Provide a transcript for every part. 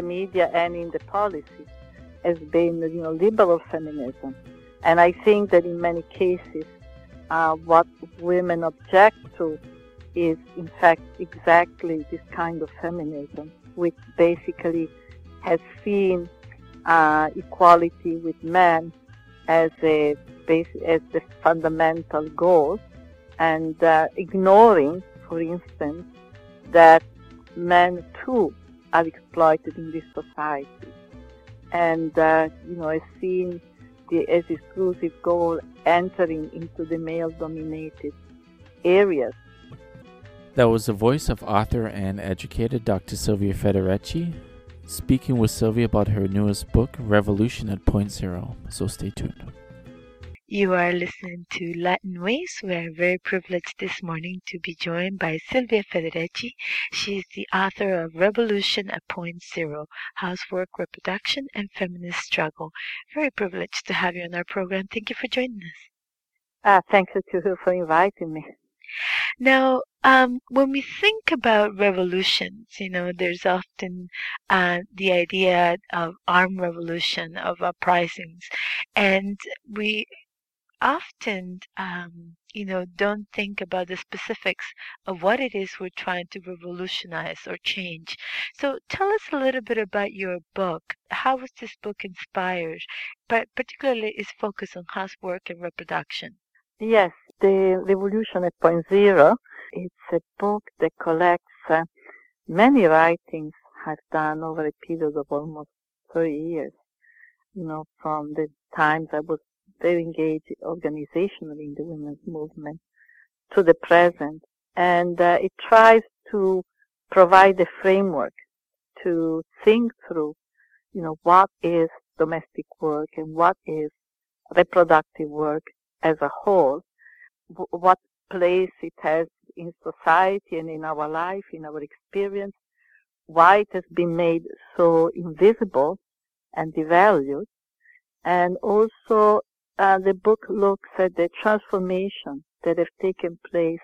The media and in the policy has been, you know, liberal feminism. And I think that in many cases, uh, what women object to is, in fact, exactly this kind of feminism, which basically has seen uh, equality with men as a as the fundamental goal, and uh, ignoring, for instance, that men too are exploited in this society. And, uh, you know, I've seen the, as exclusive goal entering into the male-dominated areas. That was the voice of author and educator Dr. Silvia Federici speaking with Sylvia about her newest book, Revolution at Point Zero. So stay tuned. You are listening to Latin Waves. We are very privileged this morning to be joined by Silvia Federici. She is the author of Revolution at Point Zero Housework, Reproduction, and Feminist Struggle. Very privileged to have you on our program. Thank you for joining us. Uh, thank you to for inviting me. Now, um, when we think about revolutions, you know, there's often uh, the idea of armed revolution, of uprisings, and we often, um, you know, don't think about the specifics of what it is we're trying to revolutionize or change. So tell us a little bit about your book. How was this book inspired? But particularly is focused on housework and reproduction. Yes, the Revolution at Point Zero. It's a book that collects uh, many writings I've done over a period of almost 30 years. You know, from the times I was very engaged organizationally in the women's movement to the present. And uh, it tries to provide a framework to think through, you know, what is domestic work and what is reproductive work as a whole, what place it has in society and in our life, in our experience, why it has been made so invisible and devalued, and also uh, the book looks at the transformation that have taken place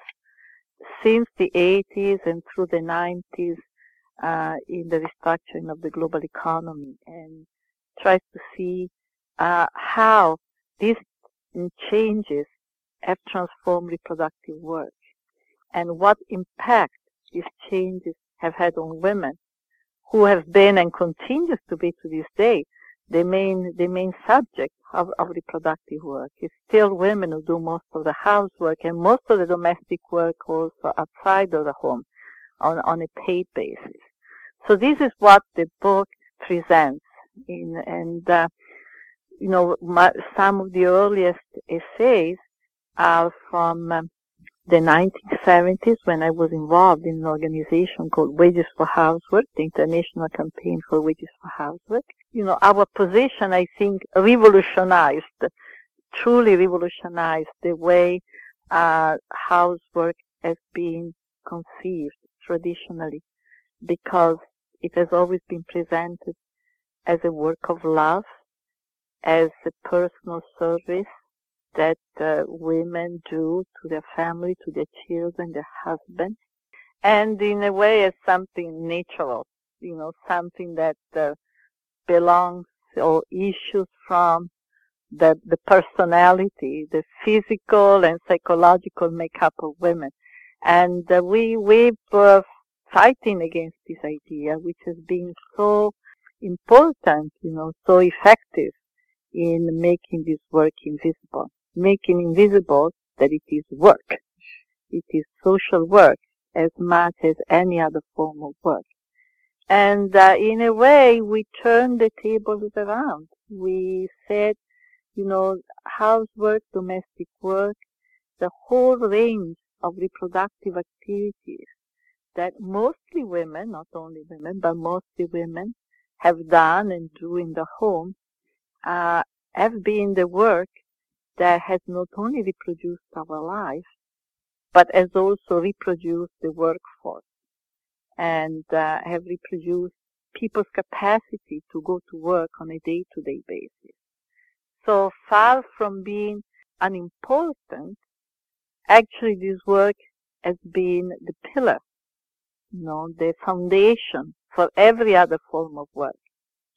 since the 80s and through the 90s uh, in the restructuring of the global economy and tries to see uh, how these changes have transformed reproductive work and what impact these changes have had on women who have been and continues to be to this day the main the main subject of, of reproductive work. It's still women who do most of the housework and most of the domestic work also outside of the home on, on a paid basis. So this is what the book presents in, and, uh, you know, my, some of the earliest essays are from um, the 1970s when I was involved in an organization called Wages for Housework, the International Campaign for Wages for Housework. You know, our position, I think, revolutionized, truly revolutionized the way uh, housework has been conceived traditionally, because it has always been presented as a work of love, as a personal service that uh, women do to their family, to their children, their husbands, and in a way as something natural, you know, something that uh, belongs or issues from the, the personality, the physical and psychological makeup of women. And uh, we, we were fighting against this idea, which has been so important, you know, so effective in making this work invisible, making invisible that it is work. It is social work as much as any other form of work. And uh, in a way, we turned the tables around. We said, you know, housework, domestic work, the whole range of reproductive activities that mostly women, not only women, but mostly women have done and do in the home uh, have been the work that has not only reproduced our life, but has also reproduced the workforce and uh, have reproduced people's capacity to go to work on a day-to-day basis. So far from being unimportant, actually this work has been the pillar, you know, the foundation for every other form of work.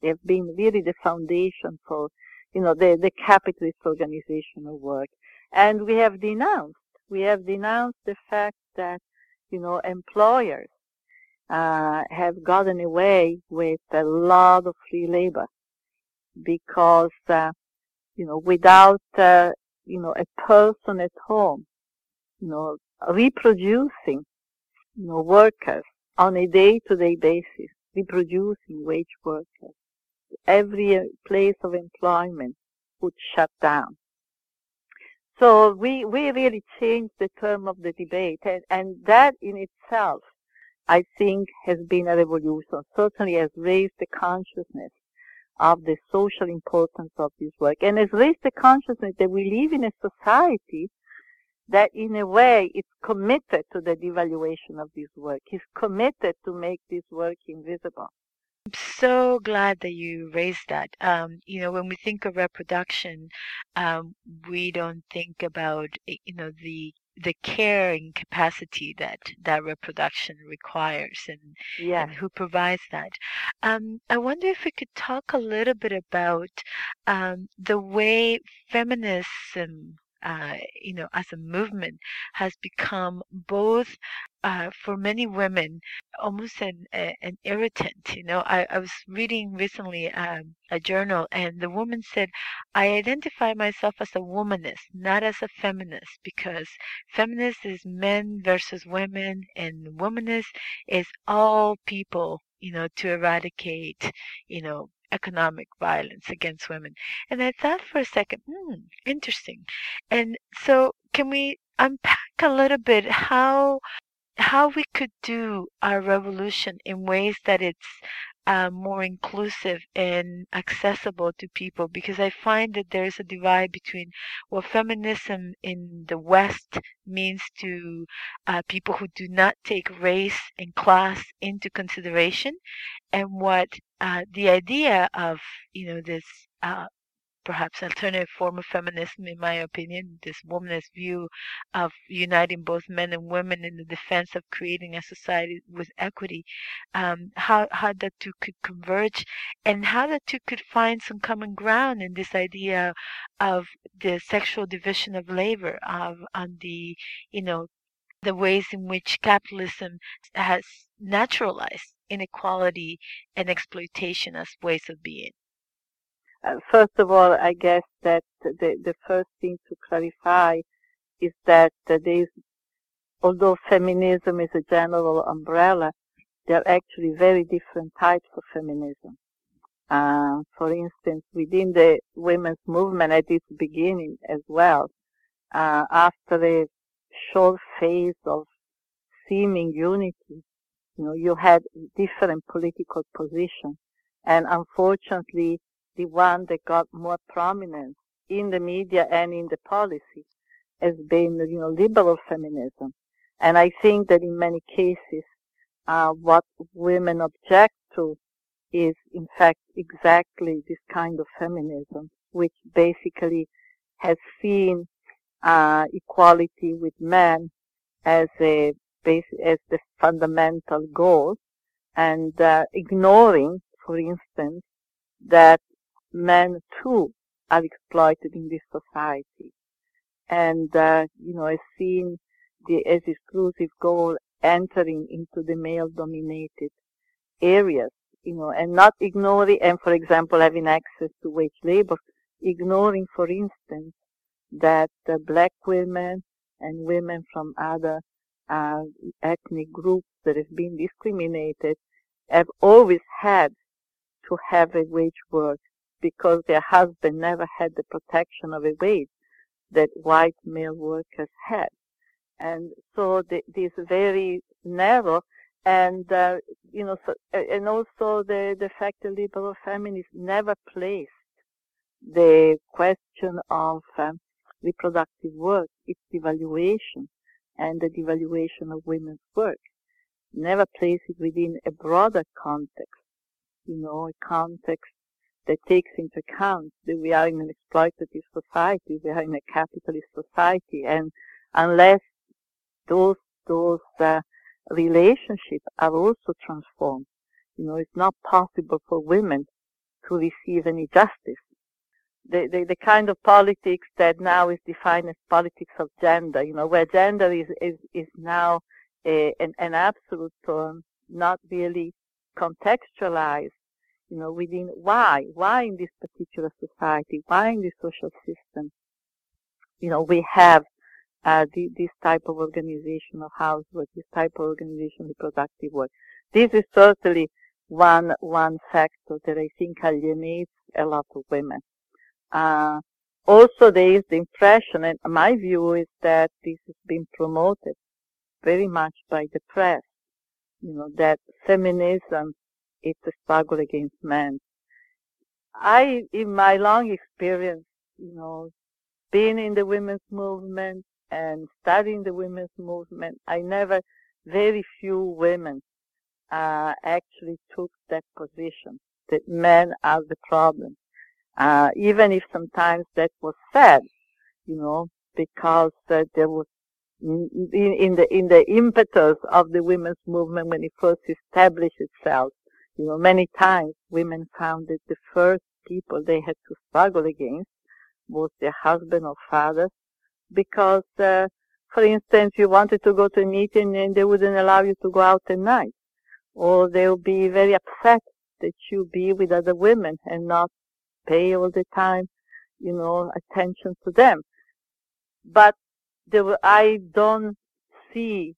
They have been really the foundation for, you know, the, the capitalist organization of work. And we have denounced, we have denounced the fact that, you know, employers uh, have gotten away with a lot of free labor because, uh, you know, without, uh, you know, a person at home, you know, reproducing, you know, workers on a day-to-day basis, reproducing wage workers, every place of employment would shut down. So we, we really changed the term of the debate and, and that in itself I think has been a revolution, certainly has raised the consciousness of the social importance of this work and has raised the consciousness that we live in a society that in a way is committed to the devaluation of this work, is committed to make this work invisible. I'm so glad that you raised that. Um, you know, when we think of reproduction, um, we don't think about, you know, the the caring capacity that that reproduction requires and, and who provides that. Um, I wonder if we could talk a little bit about um, the way feminism uh, you know, as a movement has become both uh, for many women almost an an irritant. You know, I, I was reading recently um, a journal, and the woman said, "I identify myself as a womanist, not as a feminist, because feminist is men versus women, and womanist is all people." You know, to eradicate, you know, economic violence against women. And I thought for a second, hmm, interesting. And so can we unpack a little bit how how we could do our revolution in ways that it's uh, more inclusive and accessible to people because I find that there's a divide between what feminism in the West means to uh, people who do not take race and class into consideration and what uh, the idea of you know this uh, perhaps alternative form of feminism, in my opinion, this womanist view of uniting both men and women in the defense of creating a society with equity, um, how, how the two could converge and how the two could find some common ground in this idea of the sexual division of labor, of on the, you know, the ways in which capitalism has naturalized inequality and exploitation as ways of being. Uh, first of all, I guess that the, the first thing to clarify is that there is, although feminism is a general umbrella, there are actually very different types of feminism. Uh, for instance, within the women's movement at its beginning as well, uh, after a short phase of seeming unity, you know, you had different political positions. And unfortunately, the one that got more prominence in the media and in the policy has been, you know, liberal feminism. And I think that in many cases, uh, what women object to is, in fact, exactly this kind of feminism, which basically has seen uh, equality with men as a as the fundamental goal, and uh, ignoring, for instance, that men too are exploited in this society. And, uh, you know, as seen the, as exclusive goal entering into the male dominated areas, you know, and not ignoring, and for example, having access to wage labor, ignoring, for instance, that uh, black women and women from other uh, ethnic groups that have been discriminated have always had to have a wage work because their husband never had the protection of a wage that white male workers had. And so the, this very narrow and uh, you know, so, and also the the fact that liberal feminists never placed the question of um, reproductive work, its devaluation, and the devaluation of women's work. Never place it within a broader context, you know, a context that takes into account that we are in an exploitative society, we are in a capitalist society, and unless those those uh, relationships are also transformed, you know, it's not possible for women to receive any justice the, the, the kind of politics that now is defined as politics of gender, you know, where gender is, is, is now a, an, an absolute term, not really contextualized, you know, within why, why in this particular society, why in this social system, you know, we have uh, the, this type of organization of housework, this type of organization of productive work. This is certainly one one factor that I think alienates a lot of women. Uh, also, there is the impression, and my view is that this has been promoted very much by the press, you know, that feminism is a struggle against men. I, in my long experience, you know, being in the women's movement and studying the women's movement, I never, very few women uh, actually took that position, that men are the problem uh, even if sometimes that was sad, you know, because uh, there was in, in, the in the impetus of the women's movement when it first established itself, you know, many times women found that the first people they had to struggle against was their husband or father, because, uh, for instance, you wanted to go to a meeting and they wouldn't allow you to go out at night, or they would be very upset that you be with other women and not pay all the time, you know, attention to them. But there, I don't see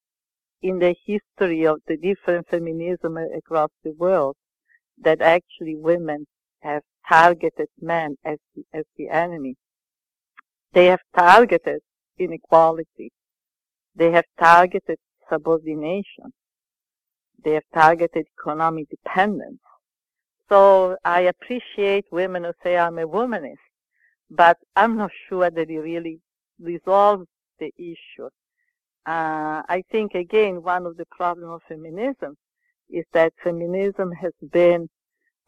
in the history of the different feminism across the world that actually women have targeted men as the, as the enemy. They have targeted inequality. They have targeted subordination. They have targeted economic dependence. So I appreciate women who say I'm a womanist, but I'm not sure that it really resolves the issue. Uh, I think again one of the problems of feminism is that feminism has been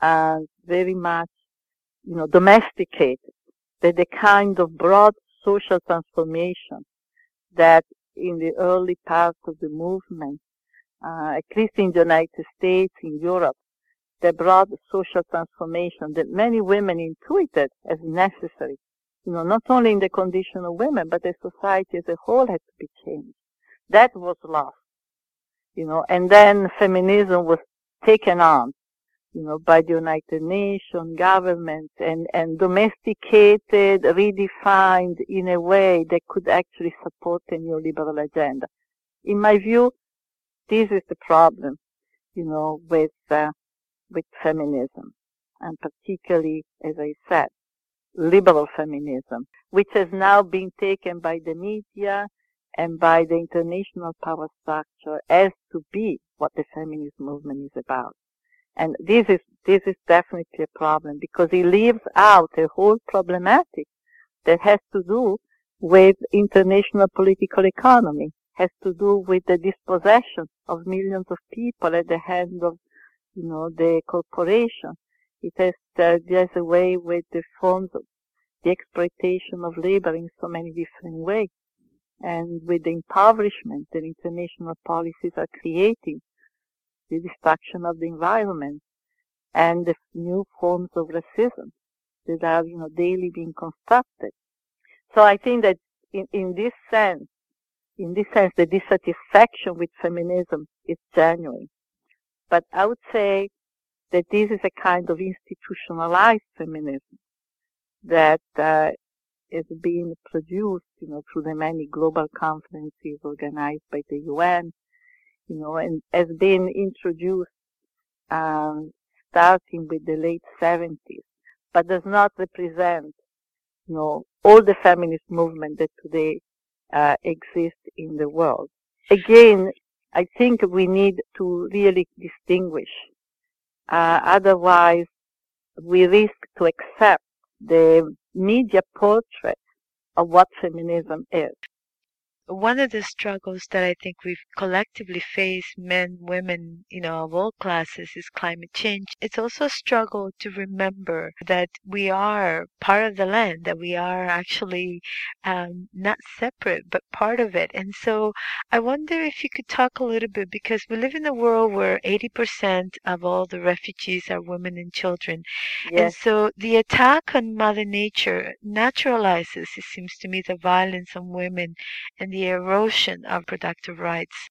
uh, very much, you know, domesticated. That the kind of broad social transformation that in the early part of the movement, uh, at least in the United States, in Europe, the broad social transformation that many women intuited as necessary. You know, not only in the condition of women, but the society as a whole had to be changed. That was lost. You know, and then feminism was taken on, you know, by the United Nations, governments, and, and domesticated, redefined in a way that could actually support a neoliberal agenda. In my view, this is the problem, you know, with uh, with feminism, and particularly, as I said, liberal feminism, which has now been taken by the media and by the international power structure as to be what the feminist movement is about. And this is, this is definitely a problem because it leaves out a whole problematic that has to do with international political economy, has to do with the dispossession of millions of people at the hands of you know, the corporation. It has uh, does away with the forms of the exploitation of labor in so many different ways. And with the impoverishment that international policies are creating, the destruction of the environment, and the new forms of racism that are, you know, daily being constructed. So I think that in, in this sense, in this sense, the dissatisfaction with feminism is genuine. But I would say that this is a kind of institutionalized feminism that uh, is being produced, you know, through the many global conferences organized by the UN, you know, and has been introduced um, starting with the late 70s, but does not represent, you know, all the feminist movement that today uh, exists in the world. Again, I think we need to really distinguish. Uh, otherwise, we risk to accept the media portrait of what feminism is one of the struggles that I think we've collectively faced, men, women, you know, of all classes, is climate change. It's also a struggle to remember that we are part of the land, that we are actually um, not separate, but part of it. And so I wonder if you could talk a little bit because we live in a world where 80% of all the refugees are women and children. Yes. And so the attack on Mother Nature naturalizes, it seems to me, the violence on women and the erosion of productive rights.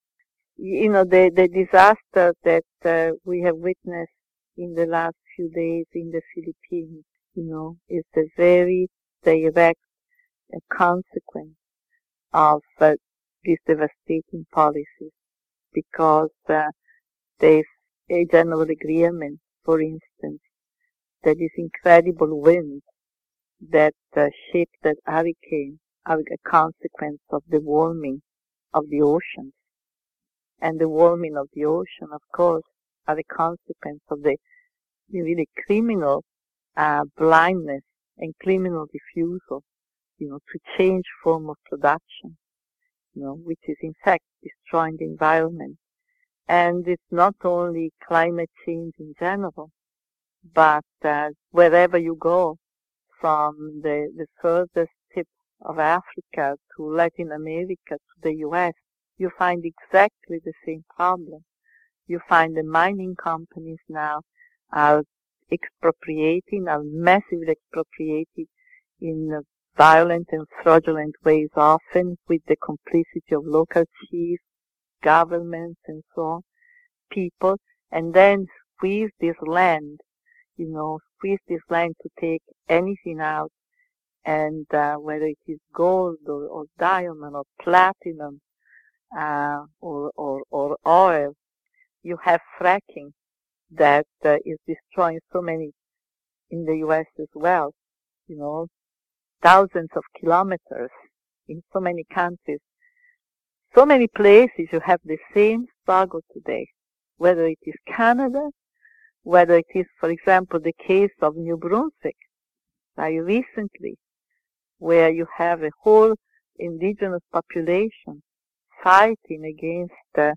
You know, the, the disaster that uh, we have witnessed in the last few days in the Philippines, you know, is the very direct uh, consequence of uh, these devastating policies because uh, there's a general agreement, for instance, that this incredible wind that uh, shaped that hurricane are a consequence of the warming of the oceans. And the warming of the ocean, of course, are a consequence of the, really criminal uh, blindness and criminal refusal, you know, to change form of production, you know, which is in fact destroying the environment. And it's not only climate change in general, but uh, wherever you go, from the, the furthest of Africa to Latin America to the US, you find exactly the same problem. You find the mining companies now are expropriating, are massively expropriating in violent and fraudulent ways, often with the complicity of local chiefs, governments, and so on, people, and then squeeze this land, you know, squeeze this land to take anything out and uh, whether it is gold or, or diamond or platinum uh, or, or, or oil, you have fracking that uh, is destroying so many in the U.S. as well. You know, thousands of kilometers in so many countries. So many places you have the same struggle today, whether it is Canada, whether it is, for example, the case of New Brunswick. I recently where you have a whole indigenous population fighting against uh,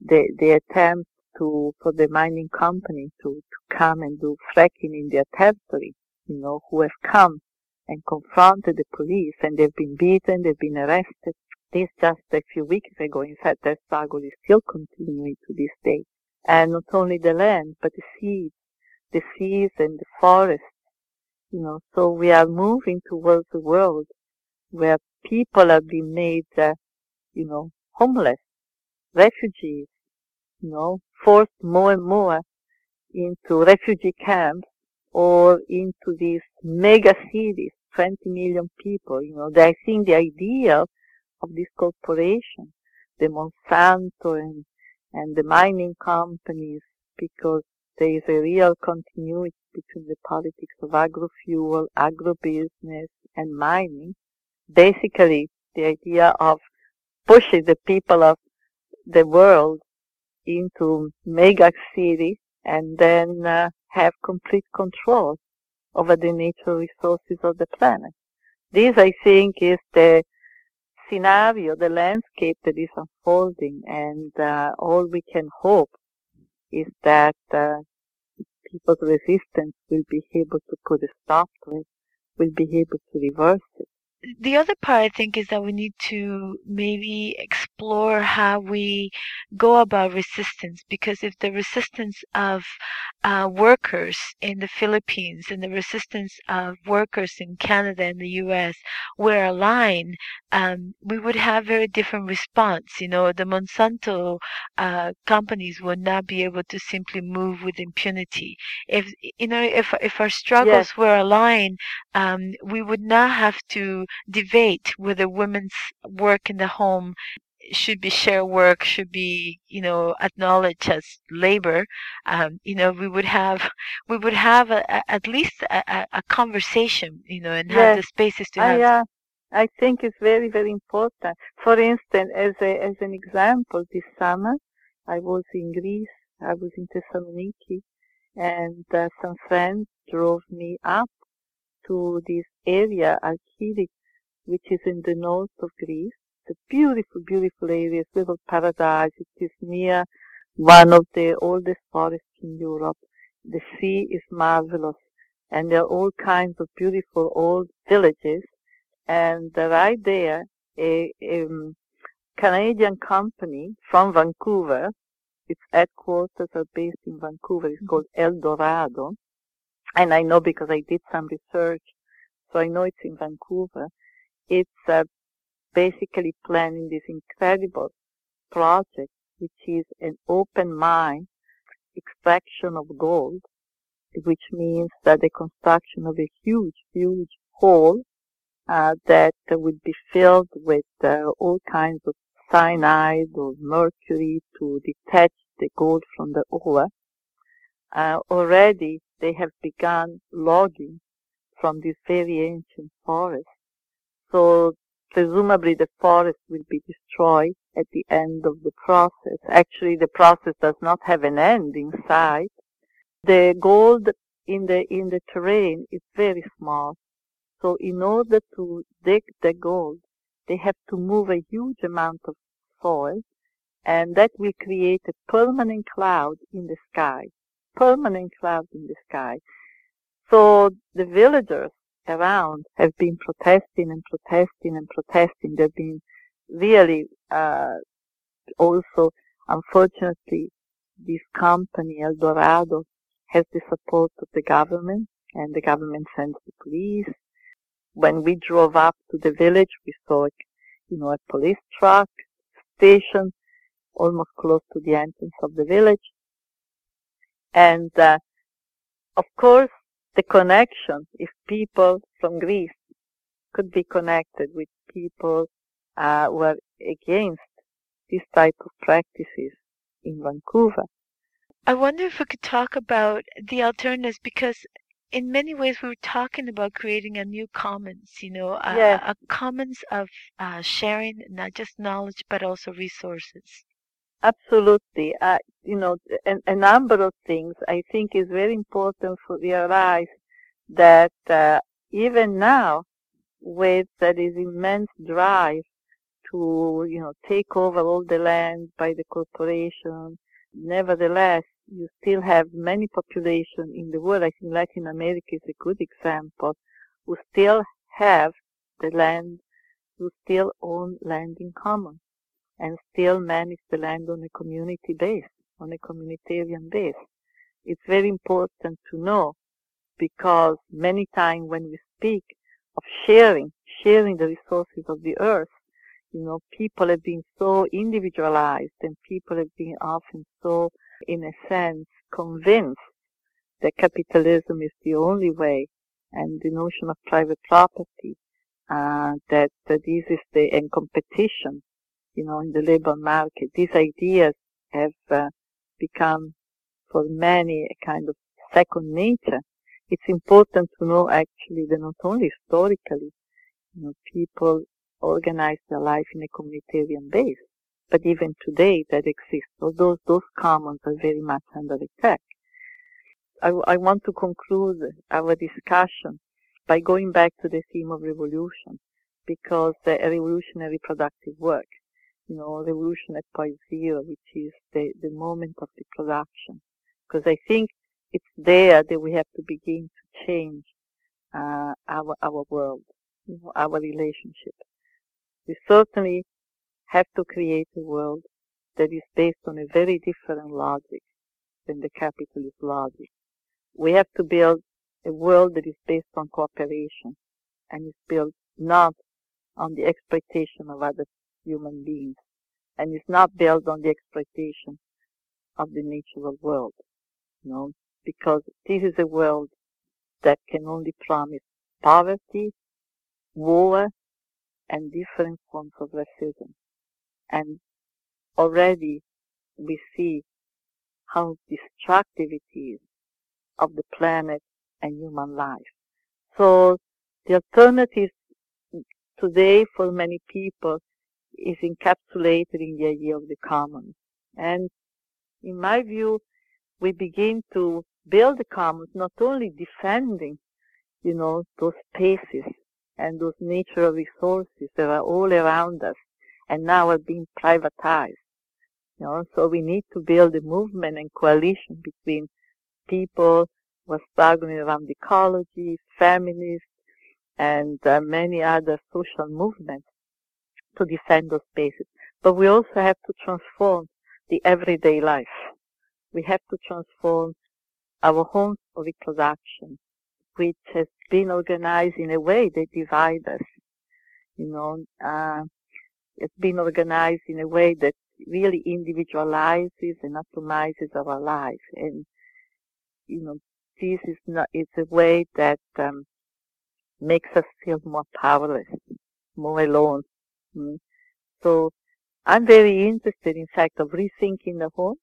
the, the attempt to, for the mining company to, to come and do fracking in their territory, you know, who have come and confronted the police and they've been beaten, they've been arrested. This just a few weeks ago. In fact, that struggle is still continuing to this day. And not only the land, but the seas, the seas and the forests you know, so we are moving towards a world where people are being made, uh, you know, homeless, refugees, you know, forced more and more into refugee camps or into these mega cities, 20 million people, you know, I think the idea of this corporation, the Monsanto and, and the mining companies, because there is a real continuity between the politics of agrofuel, agrobusiness, and mining. Basically, the idea of pushing the people of the world into mega cities and then uh, have complete control over the natural resources of the planet. This, I think, is the scenario, the landscape that is unfolding, and uh, all we can hope is that uh, people's resistance will be able to put a stop to it, will be able to reverse it the other part I think is that we need to maybe explore how we go about resistance because if the resistance of uh, workers in the Philippines and the resistance of workers in Canada and the US were aligned, um, we would have very different response. You know, the Monsanto uh, companies would not be able to simply move with impunity. If you know, if if our struggles yes. were aligned, um, we would not have to debate whether women's work in the home should be share work should be you know acknowledged as labor um, you know we would have we would have a, a, at least a, a, conversation you know and yes. have the spaces to have I, uh, I think it's very very important for instance as a as an example this summer I was in Greece, I was in Thessaloniki, and uh, some friends drove me up to this area, Alkili, which is in the north of Greece. It's a beautiful, beautiful area, it's a little paradise. It is near one of the oldest forests in Europe. The sea is marvelous, and there are all kinds of beautiful old villages. And right there, a, a um, Canadian company from Vancouver, its headquarters are based in Vancouver, it's called Eldorado. And I know because I did some research, so I know it's in Vancouver. It's uh, basically planning this incredible project, which is an open mine extraction of gold, which means that the construction of a huge, huge hole uh, that would be filled with uh, all kinds of cyanide or mercury to detach the gold from the ore. Uh, already they have begun logging from this very ancient forest. So presumably the forest will be destroyed at the end of the process. Actually, the process does not have an end in sight. The gold in the, in the terrain is very small. So in order to dig the gold, they have to move a huge amount of soil and that will create a permanent cloud in the sky. Permanent cloud in the sky. So the villagers around have been protesting and protesting and protesting. They've been really uh, also, unfortunately, this company, Eldorado, has the support of the government, and the government sends the police. When we drove up to the village, we saw, you know, a police truck station almost close to the entrance of the village. And uh, of course, the connection, if people from Greece could be connected with people uh, who are against this type of practices in Vancouver. I wonder if we could talk about the alternatives because in many ways we were talking about creating a new commons, you know, a, yes. a commons of uh, sharing not just knowledge but also resources. Absolutely. Uh, you know, a, a, number of things I think is very important for realize that uh, even now, with uh, this immense drive to, you know, take over all the land by the corporation, nevertheless, you still have many population in the world. I think Latin America is a good example, who still have the land, who still own land in common and still manage the land on a community base, on a communitarian base. It's very important to know because many times when we speak of sharing, sharing the resources of the earth, you know, people have been so individualized and people have been often so, in a sense, convinced that capitalism is the only way and the notion of private property, uh, that, that this is the, and competition you know, in the labor market. These ideas have uh, become for many a kind of second nature. It's important to know actually that not only historically, you know, people organize their life in a communitarian base, but even today that exists. So those, commons are very much under attack. I, I want to conclude our discussion by going back to the theme of revolution, because the revolutionary productive work you know, revolution at point zero, which is the, the moment of the production. Because I think it's there that we have to begin to change uh, our our world, you know, our relationship. We certainly have to create a world that is based on a very different logic than the capitalist logic. We have to build a world that is based on cooperation and is built not on the exploitation of other human beings and is not built on the exploitation of the natural world. You know, because this is a world that can only promise poverty, war, and different forms of racism. And already we see how destructive it is of the planet and human life. So the alternative today for many people is encapsulated in the idea of the commons. And in my view, we begin to build the commons, not only defending, you know, those spaces and those natural resources that are all around us and now are being privatized. You know, so we need to build a movement and coalition between people who are struggling around ecology, feminists, and uh, many other social movements to defend those spaces. But we also have to transform the everyday life. We have to transform our homes of reproduction, which has been organized in a way that divides us. You know, uh, it's been organized in a way that really individualizes and atomizes our life. And, you know, this is not, it's a way that, um, makes us feel more powerless, more alone. Mm. So I'm very interested, in fact, of rethinking the home,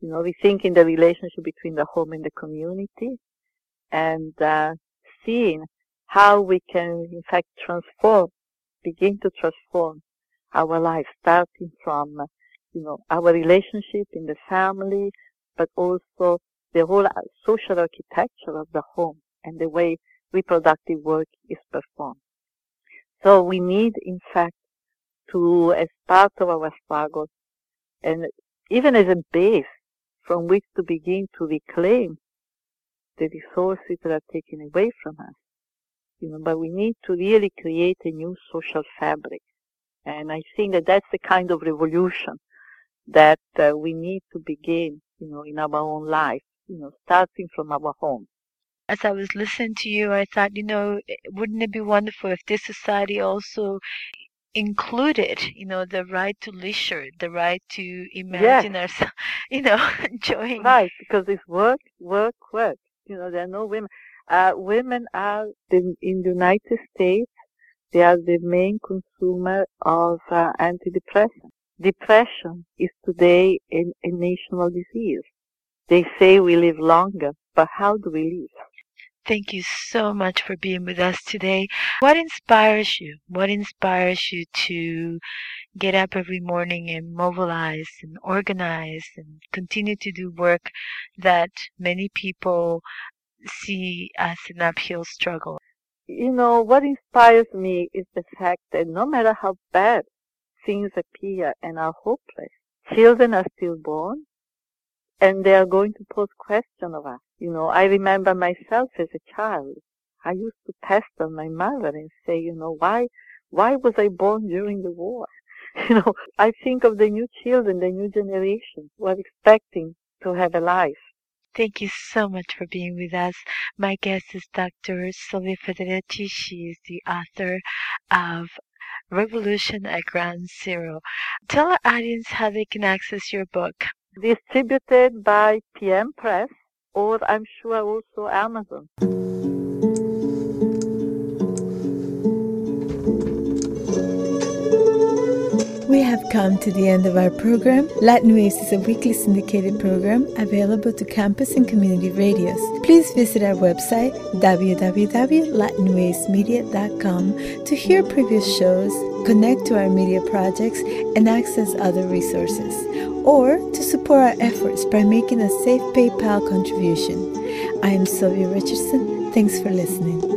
you know, rethinking the relationship between the home and the community, and uh, seeing how we can, in fact, transform, begin to transform our life, starting from, you know, our relationship in the family, but also the whole social architecture of the home and the way reproductive work is performed. So we need, in fact, to, as part of our struggle, and even as a base from which to begin to reclaim the resources that are taken away from us. You know, but we need to really create a new social fabric. And I think that that's the kind of revolution that uh, we need to begin, you know, in our own life, you know, starting from our home. As I was listening to you, I thought, you know, wouldn't it be wonderful if this society also included, you know, the right to leisure, the right to imagine yes. ourselves, you know, enjoying. Right, because it's work, work, work. You know, there are no women. Uh, women are the, in the United States. They are the main consumer of uh, antidepressants. Depression is today a, a national disease. They say we live longer, but how do we live? Thank you so much for being with us today. What inspires you? What inspires you to get up every morning and mobilize and organize and continue to do work that many people see as an uphill struggle? You know, what inspires me is the fact that no matter how bad things appear and are hopeless, children are still born and they are going to pose questions of us. You know, I remember myself as a child. I used to pester my mother and say, you know, why, why was I born during the war? You know, I think of the new children, the new generation who are expecting to have a life. Thank you so much for being with us. My guest is Dr. Silvia Federici. She is the author of Revolution at Ground Zero. Tell our audience how they can access your book distributed by PM Press or I'm sure also Amazon. Have come to the end of our program. Latin Waves is a weekly syndicated program available to campus and community radios. Please visit our website www.latinwavesmedia.com to hear previous shows, connect to our media projects, and access other resources, or to support our efforts by making a safe PayPal contribution. I am Sylvia Richardson. Thanks for listening.